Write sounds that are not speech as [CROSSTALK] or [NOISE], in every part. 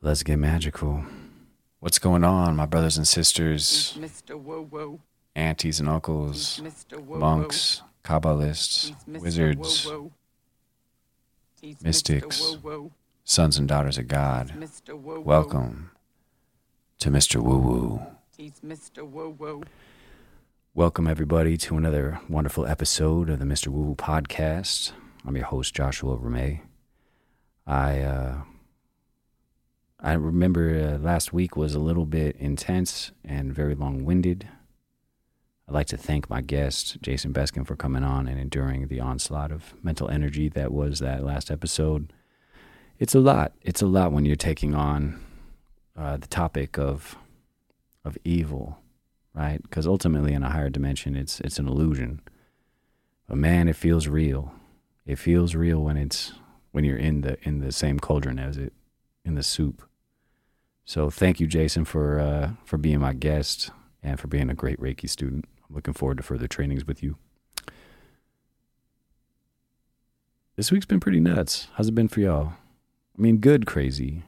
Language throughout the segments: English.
Let's get magical. What's going on, my brothers and sisters, Mr. Woo Woo. aunties and uncles, monks, Kabbalists, wizards. Mystics, sons and daughters of God? Welcome to Mr. Woo Woo. He's Mr. Woo-Woo. Welcome, everybody, to another wonderful episode of the Mr. Woo Woo podcast. I'm your host, Joshua Ramey. I, uh, I remember uh, last week was a little bit intense and very long winded. I'd like to thank my guest, Jason Beskin, for coming on and enduring the onslaught of mental energy that was that last episode. It's a lot. It's a lot when you're taking on uh, the topic of of evil, right? Because ultimately, in a higher dimension, it's it's an illusion. But man, it feels real. It feels real when it's when you're in the in the same cauldron as it in the soup. So thank you, Jason, for uh, for being my guest and for being a great Reiki student. I'm looking forward to further trainings with you. This week's been pretty nuts. How's it been for y'all? I mean, good, crazy,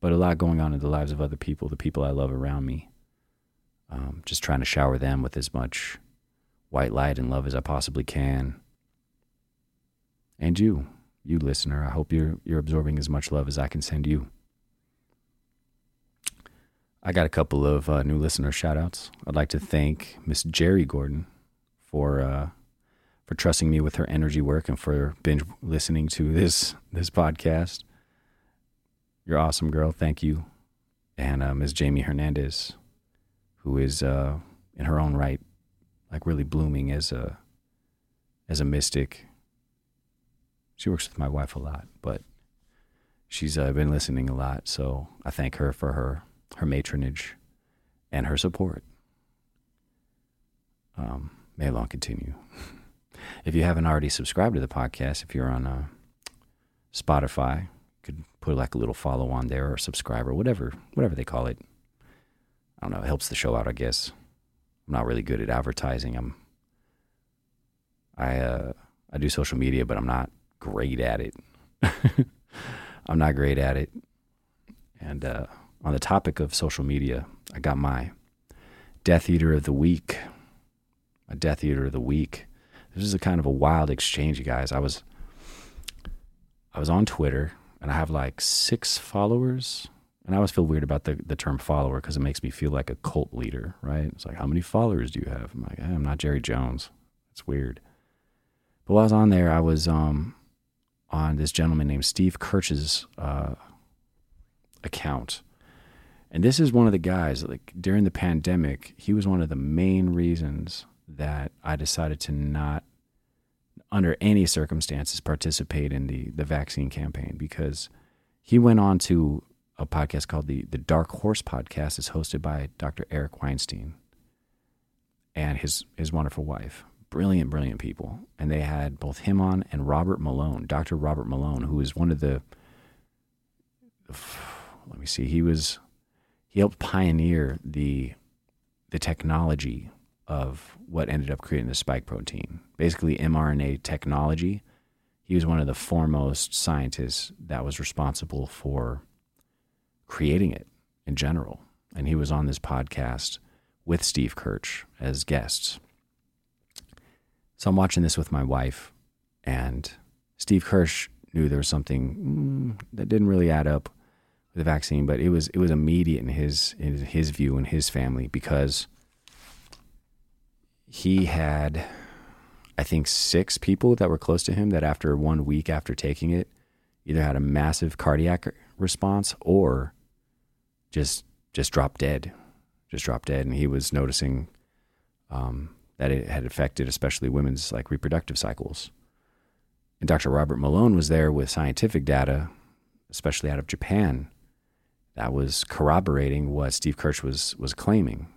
but a lot going on in the lives of other people, the people I love around me. Um, just trying to shower them with as much white light and love as I possibly can. And you, you listener, I hope you're you're absorbing as much love as I can send you. I got a couple of uh, new listener shout outs. I'd like to thank Miss Jerry Gordon for uh, for trusting me with her energy work and for binge listening to this this podcast. You're awesome, girl. Thank you. And uh, Ms. Jamie Hernandez, who is uh, in her own right, like really blooming as a as a mystic. She works with my wife a lot, but she's uh, been listening a lot. So I thank her for her her matronage and her support. Um, may long continue. [LAUGHS] if you haven't already subscribed to the podcast, if you're on uh, Spotify, you could put like a little follow on there or subscribe or whatever, whatever they call it. I don't know. It helps the show out, I guess. I'm not really good at advertising. I'm, I, uh, I do social media, but I'm not great at it. [LAUGHS] I'm not great at it. And uh, on the topic of social media, I got my Death Eater of the Week. My Death Eater of the Week. This is a kind of a wild exchange, you guys. I was I was on Twitter and I have like six followers. And I always feel weird about the, the term follower because it makes me feel like a cult leader, right? It's like, how many followers do you have? I'm like, I'm not Jerry Jones. It's weird. But while I was on there, I was um, on this gentleman named Steve Kirsch's uh, account. And this is one of the guys, like during the pandemic, he was one of the main reasons that I decided to not, under any circumstances, participate in the, the vaccine campaign because he went on to a podcast called the, the Dark Horse Podcast. It's hosted by Dr. Eric Weinstein and his, his wonderful wife. Brilliant, brilliant people. And they had both him on and Robert Malone, Dr. Robert Malone, who is one of the, [SIGHS] let me see, he was he helped pioneer the the technology of what ended up creating the spike protein. Basically, mRNA technology. He was one of the foremost scientists that was responsible for creating it in general. And he was on this podcast with Steve Kirsch as guests. So I'm watching this with my wife, and Steve Kirsch knew there was something mm, that didn't really add up the vaccine, but it was it was immediate in his in his view and his family because he had I think six people that were close to him that after one week after taking it either had a massive cardiac response or just just dropped dead, just dropped dead, and he was noticing um, that it had affected especially women's like reproductive cycles. And Dr. Robert Malone was there with scientific data, especially out of Japan, that was corroborating what Steve Kirsch was was claiming.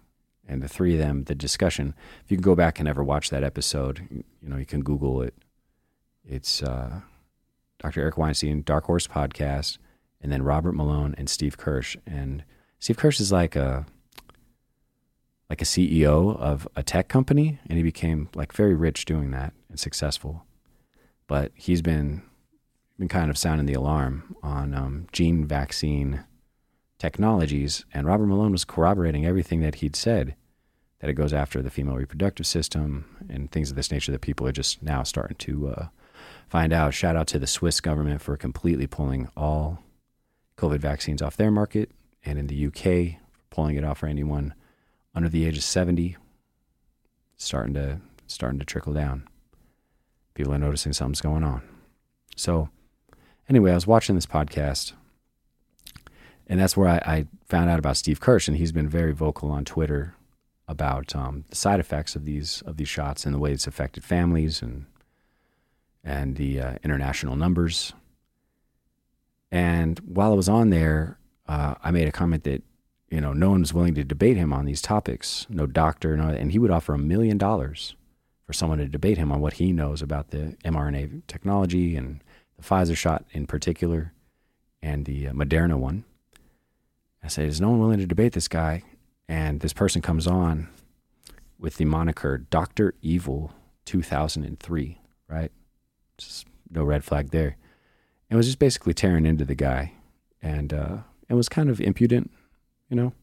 And the three of them, the discussion. If you can go back and ever watch that episode, you know you can Google it. It's uh, Dr. Eric Weinstein, Dark Horse podcast, and then Robert Malone and Steve Kirsch. And Steve Kirsch is like a like a CEO of a tech company, and he became like very rich doing that and successful. But he's been been kind of sounding the alarm on um, gene vaccine technologies. And Robert Malone was corroborating everything that he'd said that it goes after the female reproductive system and things of this nature that people are just now starting to uh, find out. Shout out to the Swiss government for completely pulling all COVID vaccines off their market, and in the UK, pulling it off for anyone under the age of 70. Starting to starting to trickle down. People are noticing something's going on. So, anyway, I was watching this podcast, and that's where I, I found out about Steve Kirsch, and he's been very vocal on Twitter about um, the side effects of these of these shots and the way it's affected families and and the uh, international numbers. And while I was on there, uh, I made a comment that you know no one willing to debate him on these topics, no doctor, no, and he would offer a million dollars for someone to debate him on what he knows about the mRNA technology and the Pfizer shot in particular, and the uh, Moderna one. I said, "Is no one willing to debate this guy?" And this person comes on with the moniker Doctor Evil 2003, right? Just no red flag there. And was just basically tearing into the guy, and uh, it was kind of impudent, you know,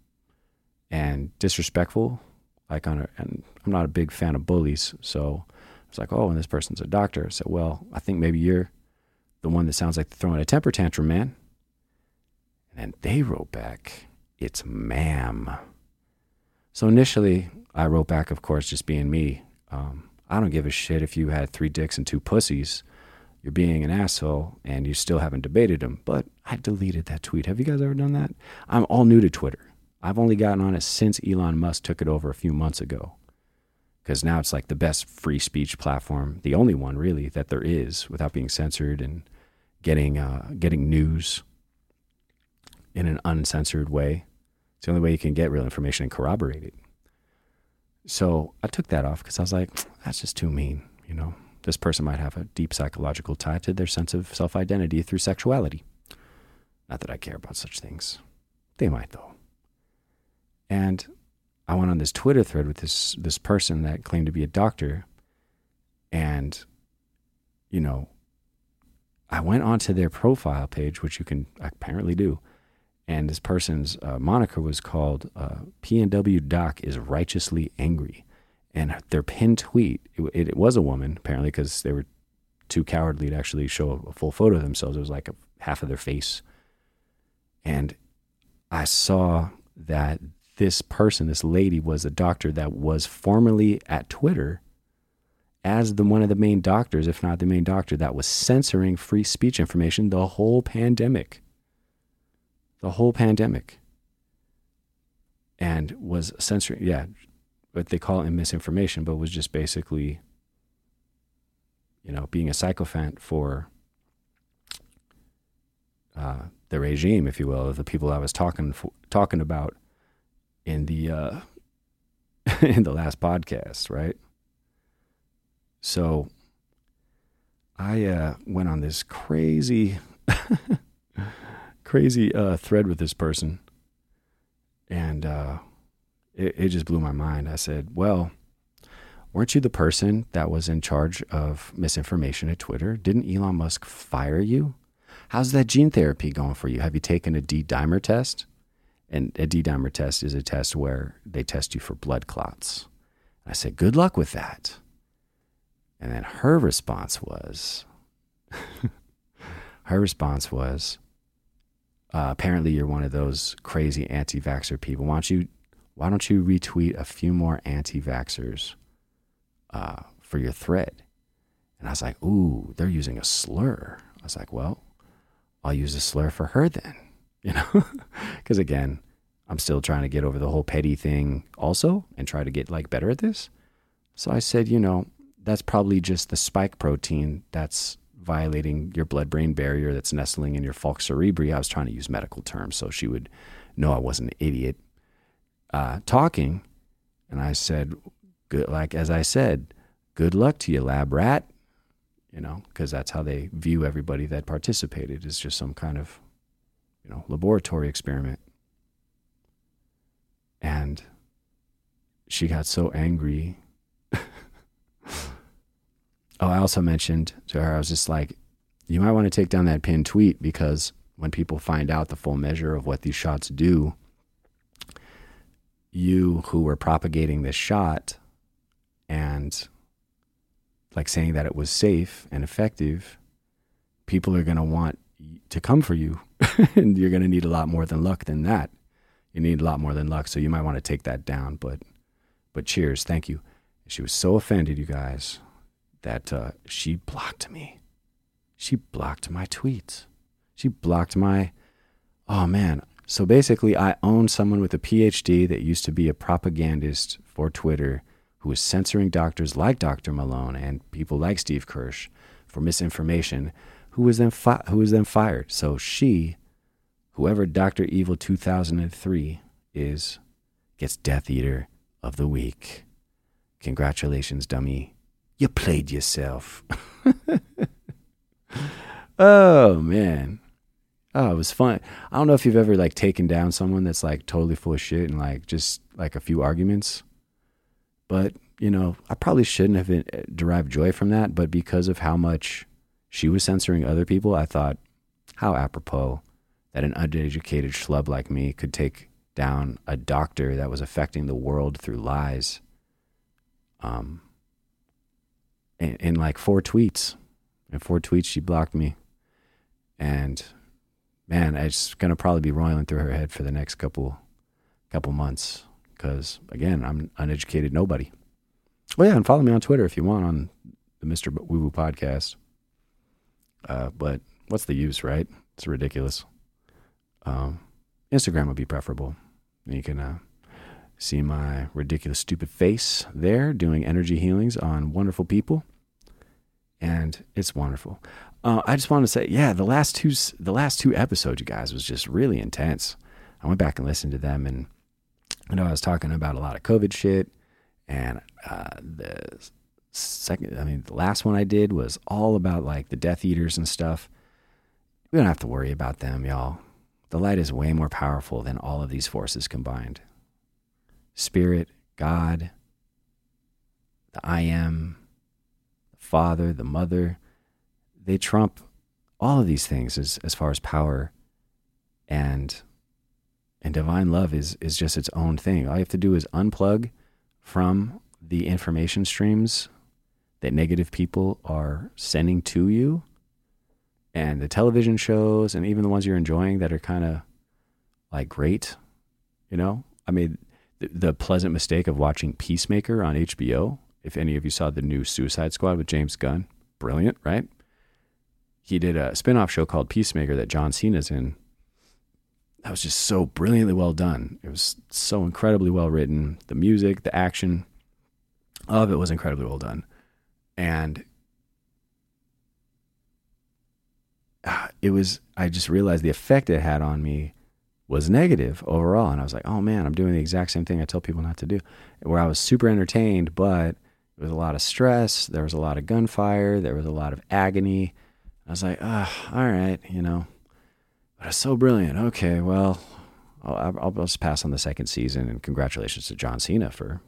and disrespectful. Like on a, and I'm not a big fan of bullies, so I was like, oh, and this person's a doctor. I said, well, I think maybe you're the one that sounds like throwing a temper tantrum, man. And they wrote back, it's ma'am. So initially, I wrote back, of course, just being me. Um, I don't give a shit if you had three dicks and two pussies. You're being an asshole and you still haven't debated them. But I deleted that tweet. Have you guys ever done that? I'm all new to Twitter. I've only gotten on it since Elon Musk took it over a few months ago. Because now it's like the best free speech platform, the only one really that there is without being censored and getting uh, getting news in an uncensored way. It's the only way you can get real information and corroborate it. So I took that off because I was like, that's just too mean. You know, this person might have a deep psychological tie to their sense of self identity through sexuality. Not that I care about such things. They might, though. And I went on this Twitter thread with this this person that claimed to be a doctor, and you know, I went onto their profile page, which you can apparently do, and this person's uh, moniker was called uh, PNW Doc is righteously angry, and their pinned tweet it, it, it was a woman apparently because they were too cowardly to actually show a full photo of themselves. It was like a, half of their face, and I saw that this person, this lady, was a doctor that was formerly at Twitter as the one of the main doctors, if not the main doctor, that was censoring free speech information the whole pandemic. The whole pandemic. And was censoring, yeah, what they call it misinformation, but was just basically, you know, being a sycophant for uh, the regime, if you will, of the people I was talking for, talking about in the uh, [LAUGHS] in the last podcast, right? So I uh, went on this crazy, [LAUGHS] crazy uh, thread with this person, and uh, it, it just blew my mind. I said, "Well, weren't you the person that was in charge of misinformation at Twitter? Didn't Elon Musk fire you? How's that gene therapy going for you? Have you taken a D dimer test?" And a D dimer test is a test where they test you for blood clots. I said, Good luck with that. And then her response was, [LAUGHS] her response was, uh, apparently you're one of those crazy anti-vaxxer people. Why don't you, why don't you retweet a few more anti-vaxxers uh, for your thread? And I was like, ooh, they're using a slur. I was like, well, I'll use a slur for her then [LAUGHS] you know because again i'm still trying to get over the whole petty thing also and try to get like better at this so i said you know that's probably just the spike protein that's violating your blood brain barrier that's nestling in your falx cerebri i was trying to use medical terms so she would know i wasn't an idiot uh, talking and i said good like as i said good luck to you lab rat you know because that's how they view everybody that participated is just some kind of you know, laboratory experiment. And she got so angry. Oh, I also mentioned to her, I was just like, you might want to take down that pinned tweet because when people find out the full measure of what these shots do, you who were propagating this shot and like saying that it was safe and effective, people are going to want to come for you. [LAUGHS] and you're going to need a lot more than luck than that. You need a lot more than luck. So you might want to take that down. But, but cheers. Thank you. She was so offended, you guys, that uh, she blocked me. She blocked my tweets. She blocked my. Oh, man. So basically, I own someone with a PhD that used to be a propagandist for Twitter who was censoring doctors like Dr. Malone and people like Steve Kirsch for misinformation, who was then fi- who was then fired. So she, whoever Dr. Evil 2003 is, gets Death Eater of the Week. Congratulations, dummy. You played yourself. [LAUGHS] oh man. Oh, it was fun. I don't know if you've ever like taken down someone that's like totally full of shit and like just like a few arguments. But, you know, I probably shouldn't have uh, derived joy from that, but because of how much she was censoring other people, I thought how apropos that an uneducated schlub like me could take down a doctor that was affecting the world through lies um, in, in like four tweets. In four tweets, she blocked me. And man, it's to probably be roiling through her head for the next couple couple months because again, I'm uneducated nobody. Well, yeah, and follow me on Twitter if you want on the Mr. Woo Woo podcast. Uh, but what's the use, right? It's ridiculous. Um, Instagram would be preferable. You can uh, see my ridiculous, stupid face there doing energy healings on wonderful people, and it's wonderful. Uh, I just want to say, yeah, the last two the last two episodes, you guys, was just really intense. I went back and listened to them, and I know I was talking about a lot of COVID shit, and uh, the second, I mean, the last one I did was all about like the Death Eaters and stuff. We don't have to worry about them, y'all. The light is way more powerful than all of these forces combined. Spirit, God, the I am, Father, the Mother, they trump all of these things as, as far as power and and divine love is is just its own thing. All you have to do is unplug from the information streams that negative people are sending to you and the television shows and even the ones you're enjoying that are kind of like great, you know? I mean, the, the pleasant mistake of watching Peacemaker on HBO. If any of you saw the new Suicide Squad with James Gunn, brilliant, right? He did a spin-off show called Peacemaker that John Cena's in that was just so brilliantly well done. It was so incredibly well written. The music, the action, all of it was incredibly well done. And uh, it was, I just realized the effect it had on me was negative overall. And I was like, oh man, I'm doing the exact same thing I tell people not to do. Where I was super entertained, but there was a lot of stress. There was a lot of gunfire. There was a lot of agony. I was like, ah, all right, you know, but it's so brilliant. Okay, well, I'll, I'll, just pass on the second season. And congratulations to John Cena for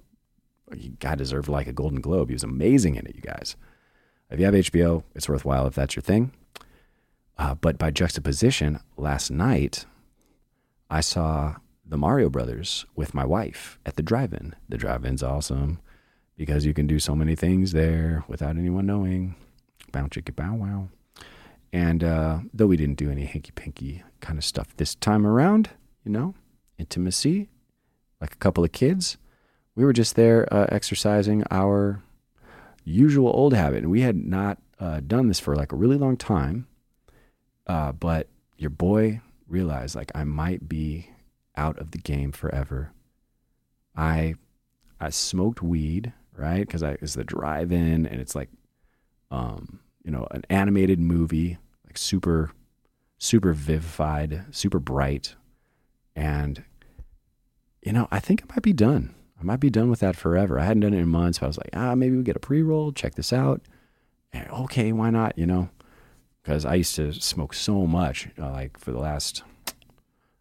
he guy deserved like a Golden Globe. He was amazing in it, you guys. If you have HBO, it's worthwhile if that's your thing. Uh, but by juxtaposition, last night I saw the Mario Brothers with my wife at the drive-in. The drive-in's awesome because you can do so many things there without anyone knowing. Bow chicka bow wow. And uh, though we didn't do any hanky panky kind of stuff this time around, you know, intimacy, like a couple of kids, we were just there uh, exercising our usual old habit. And we had not uh, done this for like a really long time. Uh, but your boy realized like I might be out of the game forever. I I smoked weed, right? Because I it's the drive-in and it's like um, you know, an animated movie like super, super vivified, super bright. And, you know, I think I might be done. I might be done with that forever. I hadn't done it in months. I was like, ah, maybe we get a pre roll, check this out. And okay, why not? You know, because I used to smoke so much, uh, like for the last,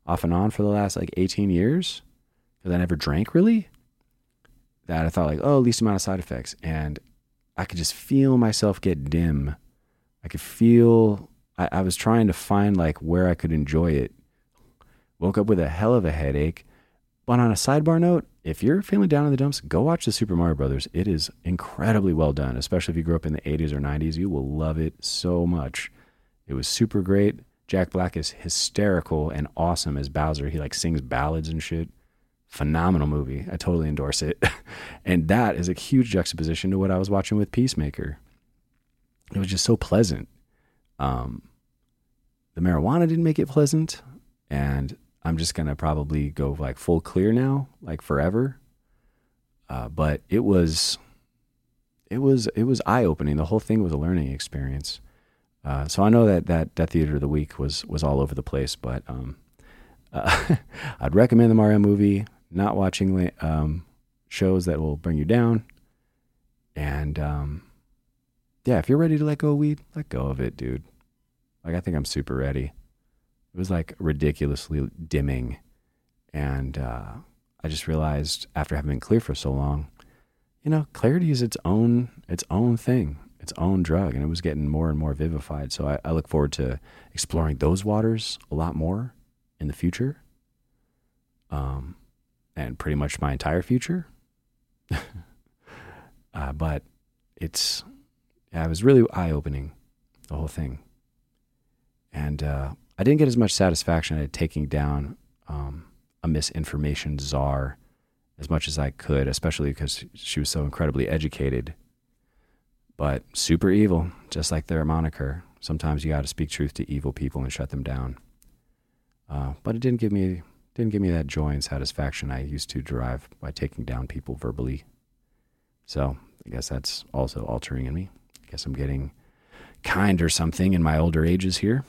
off and on for the last like 18 years, because I never drank really, that I thought like, oh, least amount of side effects. And I could just feel myself get dim. I could feel I, I was trying to find like where I could enjoy it. Woke up with a hell of a headache. But on a sidebar note, if you're feeling down in the dumps, go watch the Super Mario Brothers. It is incredibly well done, especially if you grew up in the 80s or 90s. You will love it so much. It was super great. Jack Black is hysterical and awesome as Bowser. He like sings ballads and shit. Phenomenal movie. I totally endorse it. [LAUGHS] and that is a huge juxtaposition to what I was watching with Peacemaker. It was just so pleasant. Um, the marijuana didn't make it pleasant, and I'm just gonna probably go like full clear now, like forever. Uh, but it was, it was, it was eye opening. The whole thing was a learning experience. Uh, so I know that that that theater of the week was was all over the place, but um, uh, [LAUGHS] I'd recommend the Mario movie. Not watching um, shows that will bring you down, and um, yeah, if you're ready to let go of weed, let go of it, dude. Like I think I'm super ready. It was like ridiculously dimming. And uh, I just realized after having been clear for so long, you know, clarity is its own its own thing, its own drug, and it was getting more and more vivified. So I, I look forward to exploring those waters a lot more in the future. Um, and pretty much my entire future. [LAUGHS] uh, but it's yeah, it was really eye opening, the whole thing. And uh, I didn't get as much satisfaction at taking down um, a misinformation czar as much as I could, especially because she was so incredibly educated. But super evil, just like their moniker. Sometimes you got to speak truth to evil people and shut them down. Uh, but it didn't give me didn't give me that joy and satisfaction I used to derive by taking down people verbally. So I guess that's also altering in me. I guess I'm getting kind or something in my older ages here.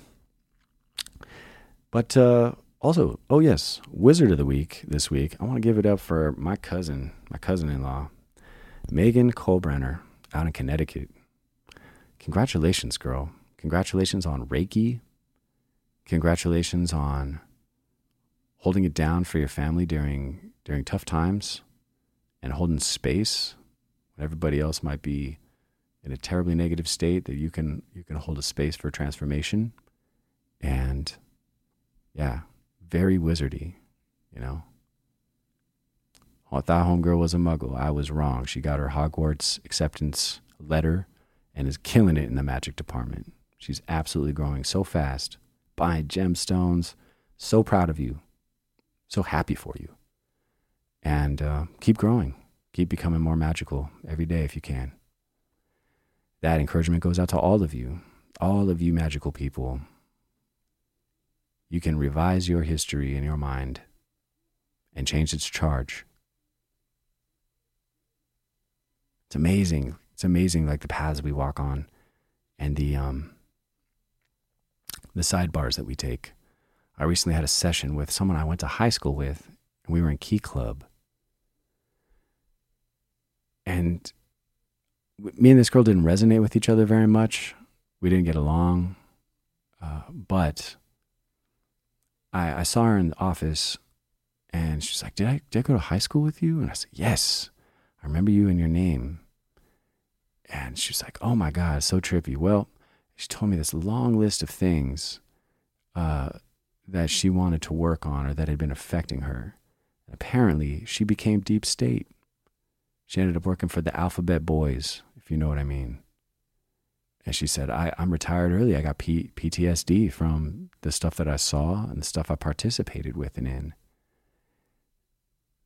But uh, also, oh yes, Wizard of the Week this week. I want to give it up for my cousin, my cousin-in-law, Megan Colbrenner, out in Connecticut. Congratulations, girl. Congratulations on Reiki. Congratulations on holding it down for your family during during tough times and holding space when everybody else might be in a terribly negative state that you can you can hold a space for transformation and yeah, very wizardy, you know. I thought Homegirl was a muggle. I was wrong. She got her Hogwarts acceptance letter and is killing it in the magic department. She's absolutely growing so fast, buying gemstones. So proud of you. So happy for you. And uh, keep growing. Keep becoming more magical every day if you can. That encouragement goes out to all of you, all of you magical people you can revise your history in your mind and change its charge. It's amazing. It's amazing, like the paths we walk on and the um, the sidebars that we take. I recently had a session with someone I went to high school with, and we were in Key Club. And me and this girl didn't resonate with each other very much. We didn't get along. Uh, but I, I saw her in the office and she's like, did I, did I go to high school with you? And I said, Yes, I remember you and your name. And she's like, Oh my God, so trippy. Well, she told me this long list of things uh, that she wanted to work on or that had been affecting her. Apparently, she became deep state. She ended up working for the Alphabet Boys, if you know what I mean. And she said, I, I'm retired early. I got P- PTSD from the stuff that I saw and the stuff I participated with and in.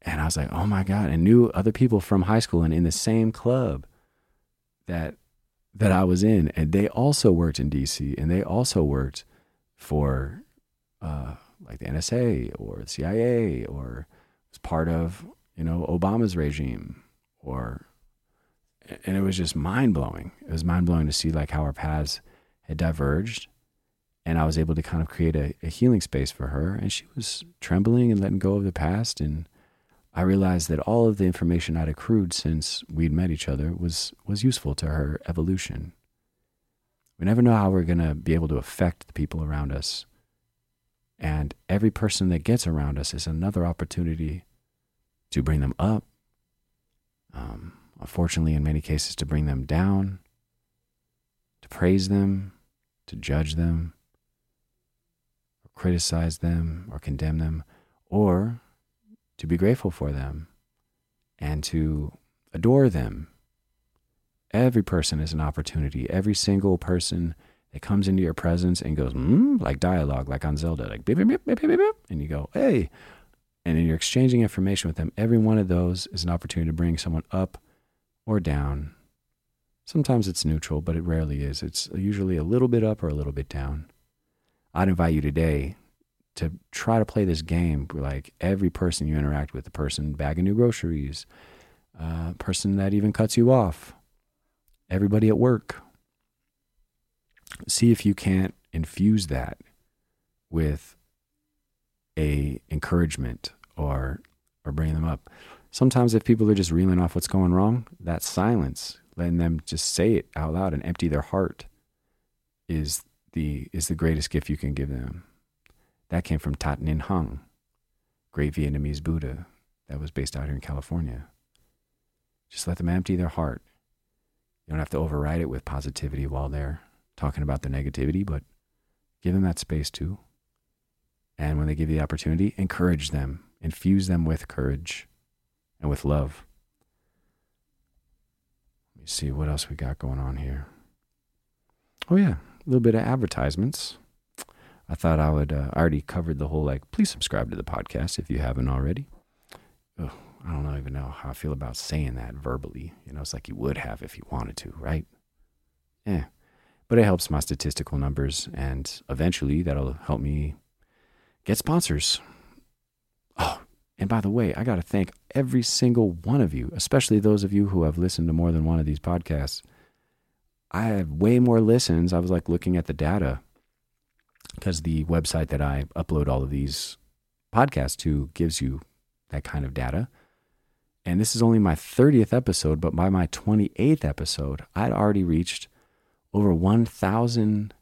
And I was like, oh my God. And knew other people from high school and in the same club that that I was in. And they also worked in DC and they also worked for uh, like the NSA or the CIA or was part of, you know, Obama's regime or and it was just mind blowing. It was mind blowing to see like how our paths had diverged. And I was able to kind of create a, a, healing space for her. And she was trembling and letting go of the past. And I realized that all of the information I'd accrued since we'd met each other was, was useful to her evolution. We never know how we're going to be able to affect the people around us. And every person that gets around us is another opportunity to bring them up. Um, unfortunately, in many cases, to bring them down, to praise them, to judge them, or criticize them, or condemn them, or to be grateful for them and to adore them. Every person is an opportunity. Every single person that comes into your presence and goes, mm, like dialogue, like on Zelda, like beep, beep, beep, beep, beep, beep, and you go, hey. And then you're exchanging information with them. Every one of those is an opportunity to bring someone up or down. Sometimes it's neutral, but it rarely is. It's usually a little bit up or a little bit down. I'd invite you today to try to play this game like every person you interact with, the person bagging new groceries, uh, person that even cuts you off, everybody at work. See if you can't infuse that with a encouragement or or bring them up. Sometimes if people are just reeling off what's going wrong, that silence, letting them just say it out loud and empty their heart is the is the greatest gift you can give them. That came from Thich Nhat Hanh, great Vietnamese Buddha that was based out here in California. Just let them empty their heart. You don't have to override it with positivity while they're talking about the negativity, but give them that space too. And when they give you the opportunity, encourage them, infuse them with courage and with love. Let me see what else we got going on here. Oh, yeah, a little bit of advertisements. I thought I would, uh, I already covered the whole like, please subscribe to the podcast if you haven't already. Ugh, I don't even know how I feel about saying that verbally. You know, it's like you would have if you wanted to, right? Yeah. But it helps my statistical numbers, and eventually that'll help me get sponsors. Oh, and by the way, I got to thank every single one of you, especially those of you who have listened to more than one of these podcasts. I have way more listens. I was like looking at the data because the website that I upload all of these podcasts to gives you that kind of data. And this is only my 30th episode, but by my 28th episode, I'd already reached over 1,000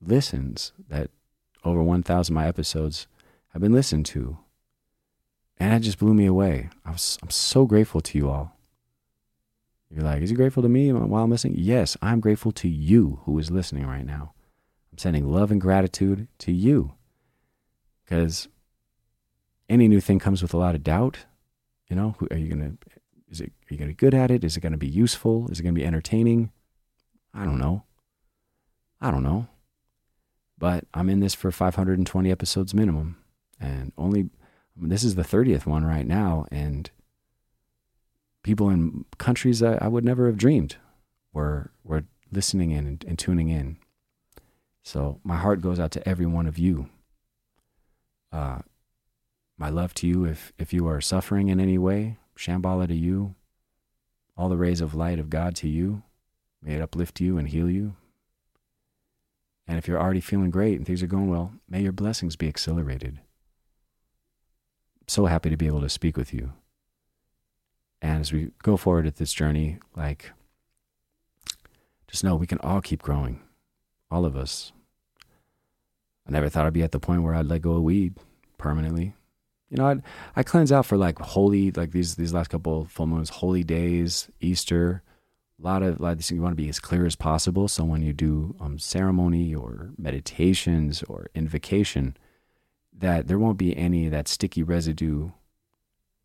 listens that over 1,000 of my episodes have been listened to. And that just blew me away. I was, I'm so grateful to you all. You're like, is he grateful to me while I'm listening? Yes, I'm grateful to you who is listening right now. I'm sending love and gratitude to you because any new thing comes with a lot of doubt. You know, are you gonna? Is it? Are you gonna be good at it? Is it gonna be useful? Is it gonna be entertaining? I don't know. I don't know. But I'm in this for 520 episodes minimum, and only I this is the 30th one right now, and people in countries that I would never have dreamed were were listening in and, and tuning in. So my heart goes out to every one of you. Uh, my love to you if if you are suffering in any way, Shambhala to you. All the rays of light of God to you. May it uplift you and heal you. And if you're already feeling great and things are going well, may your blessings be accelerated. so happy to be able to speak with you. And as we go forward at this journey, like, just know we can all keep growing, all of us. I never thought I'd be at the point where I'd let go of weed permanently. You know, I'd, I cleanse out for like holy, like these these last couple full moons, holy days, Easter, a lot of like this. You want to be as clear as possible. So when you do um, ceremony or meditations or invocation, that there won't be any of that sticky residue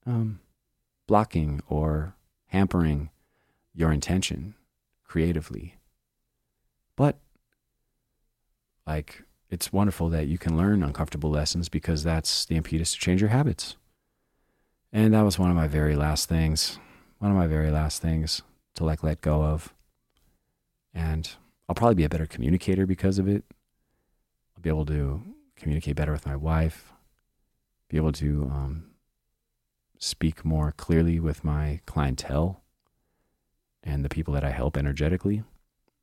um, blocking or hampering your intention creatively. But like it's wonderful that you can learn uncomfortable lessons because that's the impetus to change your habits. And that was one of my very last things. One of my very last things to like let go of. And I'll probably be a better communicator because of it. I'll be able to communicate better with my wife, be able to um, speak more clearly with my clientele and the people that I help energetically.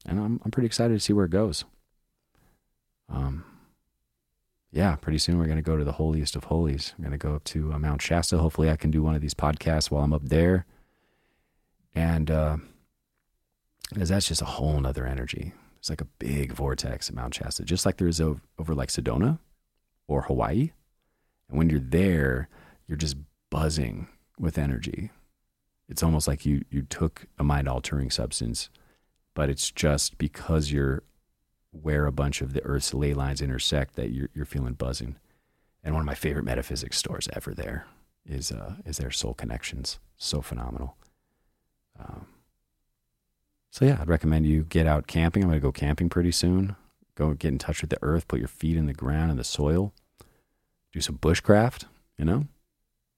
And I'm, I'm pretty excited to see where it goes. Um, yeah, pretty soon we're going to go to the holiest of holies. I'm going to go up to uh, Mount Shasta. Hopefully, I can do one of these podcasts while I'm up there. And uh, that's just a whole nother energy. It's like a big vortex at Mount Shasta, just like there is over, over like Sedona or Hawaii. And when you're there, you're just buzzing with energy. It's almost like you you took a mind altering substance, but it's just because you're where a bunch of the Earth's ley lines intersect that you're you're feeling buzzing. And one of my favorite metaphysics stores ever there is uh, is their Soul Connections. So phenomenal. Um, so yeah, I'd recommend you get out camping. I'm gonna go camping pretty soon. Go get in touch with the earth. Put your feet in the ground and the soil. Do some bushcraft. You know,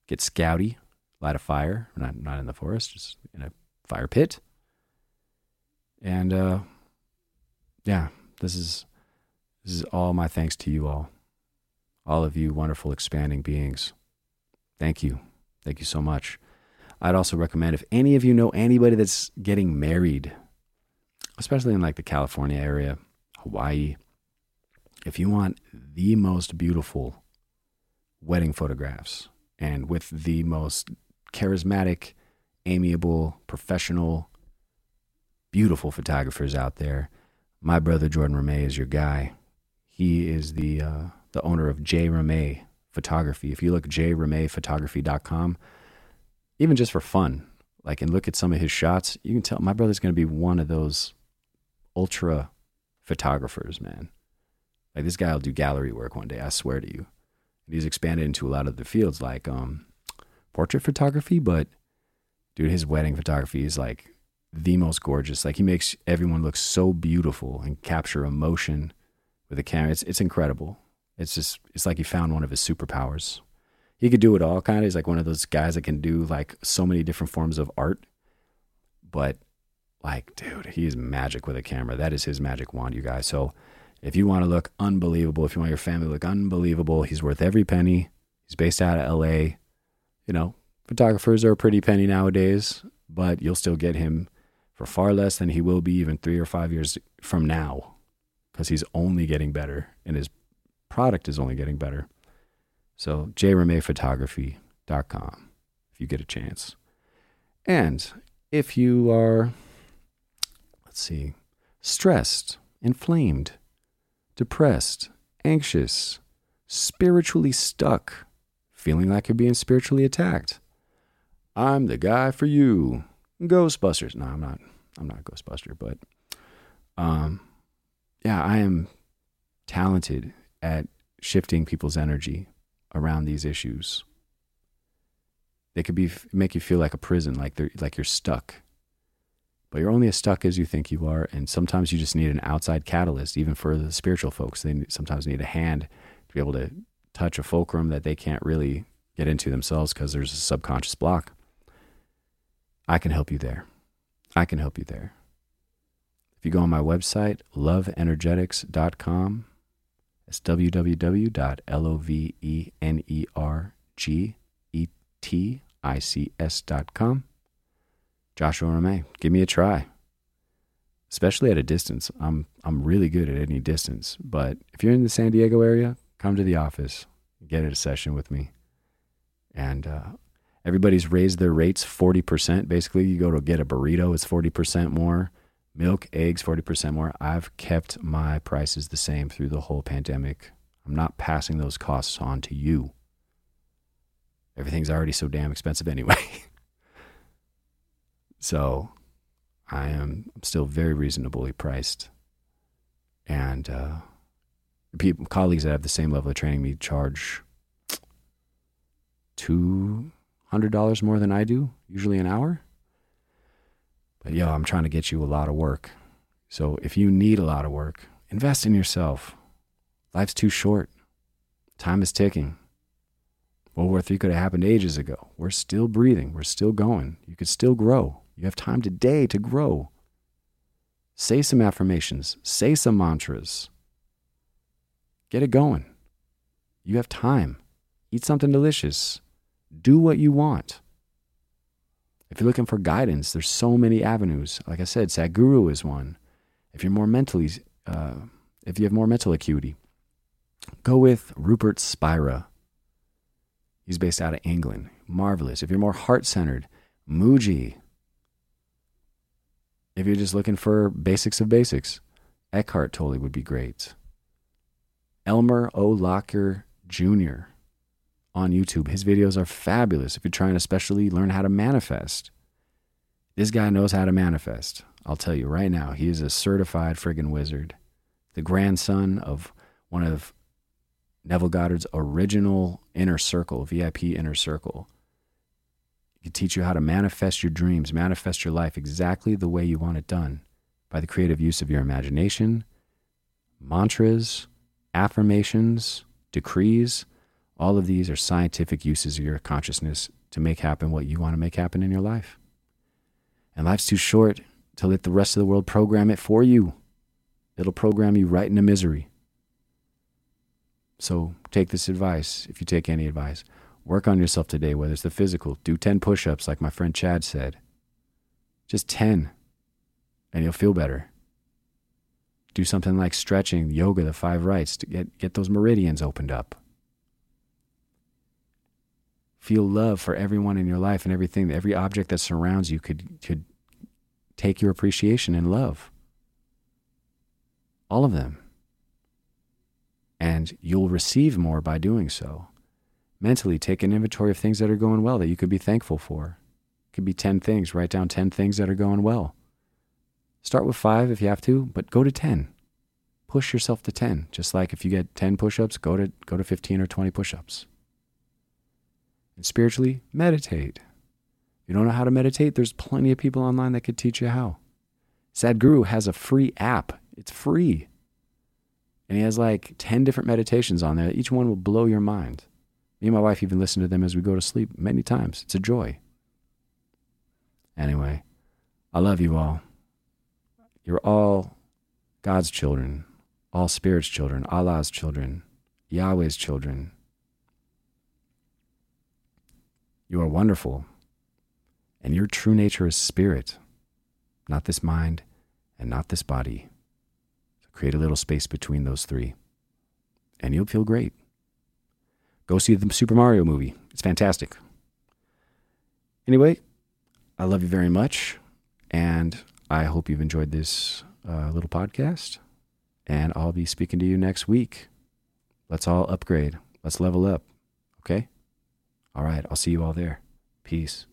get scouty. Light a fire. Not not in the forest, just in a fire pit. And uh, yeah, this is this is all my thanks to you all, all of you wonderful expanding beings. Thank you, thank you so much. I'd also recommend if any of you know anybody that's getting married, especially in like the California area, Hawaii, if you want the most beautiful wedding photographs and with the most charismatic, amiable, professional, beautiful photographers out there, my brother Jordan Ramey is your guy. He is the uh, the owner of J Ramey Photography. If you look jrameyphotography.com, even just for fun, like and look at some of his shots, you can tell my brother's going to be one of those ultra photographers, man. Like this guy will do gallery work one day, I swear to you. And he's expanded into a lot of the fields like um, portrait photography, but dude, his wedding photography is like the most gorgeous. Like he makes everyone look so beautiful and capture emotion with a camera. It's it's incredible. It's just it's like he found one of his superpowers. He could do it all kind of. He's like one of those guys that can do like so many different forms of art. But like, dude, he's magic with a camera. That is his magic wand, you guys. So if you want to look unbelievable, if you want your family to look unbelievable, he's worth every penny. He's based out of LA. You know, photographers are a pretty penny nowadays, but you'll still get him for far less than he will be even three or five years from now because he's only getting better and his product is only getting better. So, jrameyphotography.com if you get a chance. And if you are, let's see, stressed, inflamed, depressed, anxious, spiritually stuck, feeling like you're being spiritually attacked, I'm the guy for you. Ghostbusters. No, I'm not. I'm not a Ghostbuster, but um, yeah, I am talented at shifting people's energy around these issues. They could be make you feel like a prison, like they're like you're stuck. But you're only as stuck as you think you are, and sometimes you just need an outside catalyst. Even for the spiritual folks, they sometimes need a hand to be able to touch a fulcrum that they can't really get into themselves because there's a subconscious block. I can help you there. I can help you there. If you go on my website, loveenergetics.com, it's www.lovenergetics.com. Joshua Ramey, give me a try. Especially at a distance. I'm I'm really good at any distance, but if you're in the San Diego area, come to the office, get a session with me. And uh, everybody's raised their rates 40%. Basically, you go to get a burrito, it's 40% more. Milk, eggs, 40% more. I've kept my prices the same through the whole pandemic. I'm not passing those costs on to you. Everything's already so damn expensive anyway. [LAUGHS] so I am still very reasonably priced. And uh, people, colleagues that have the same level of training me charge two hundred dollars more than I do, usually an hour. But yo, I'm trying to get you a lot of work. So if you need a lot of work, invest in yourself. Life's too short. Time is ticking. World War III could have happened ages ago. We're still breathing. We're still going. You could still grow. You have time today to grow. Say some affirmations. Say some mantras. Get it going. You have time. Eat something delicious. Do what you want. If you're looking for guidance, there's so many avenues. Like I said, Sadhguru is one. If you're more mentally, uh, if you have more mental acuity, go with Rupert Spira. He's based out of England. Marvelous. If you're more heart centered, Mooji. If you're just looking for basics of basics, Eckhart Tolle would be great. Elmer O. Locker Jr on YouTube. His videos are fabulous if you're trying to especially learn how to manifest. This guy knows how to manifest. I'll tell you right now, he is a certified friggin' wizard. the grandson of one of Neville Goddard's original inner circle, VIP inner circle. He can teach you how to manifest your dreams, manifest your life exactly the way you want it done by the creative use of your imagination, mantras, affirmations, decrees. All of these are scientific uses of your consciousness to make happen what you want to make happen in your life. And life's too short to let the rest of the world program it for you. It'll program you right into misery. So take this advice if you take any advice. Work on yourself today, whether it's the physical. Do 10 push ups, like my friend Chad said. Just 10, and you'll feel better. Do something like stretching, yoga, the five rites to get, get those meridians opened up. Feel love for everyone in your life and everything, every object that surrounds you could, could take your appreciation and love. All of them. And you'll receive more by doing so. Mentally, take an inventory of things that are going well that you could be thankful for. It could be 10 things. Write down 10 things that are going well. Start with five if you have to, but go to 10. Push yourself to 10. Just like if you get 10 push ups, go to, go to 15 or 20 push ups. And spiritually, meditate. If you don't know how to meditate, there's plenty of people online that could teach you how. Sadhguru has a free app. It's free. And he has like 10 different meditations on there. Each one will blow your mind. Me and my wife even listen to them as we go to sleep many times. It's a joy. Anyway, I love you all. You're all God's children, all Spirit's children, Allah's children, Yahweh's children. You are wonderful, and your true nature is spirit, not this mind and not this body. So create a little space between those three, and you'll feel great. Go see the Super Mario movie, it's fantastic. Anyway, I love you very much, and I hope you've enjoyed this uh, little podcast. And I'll be speaking to you next week. Let's all upgrade. Let's level up. Okay? All right. I'll see you all there. Peace.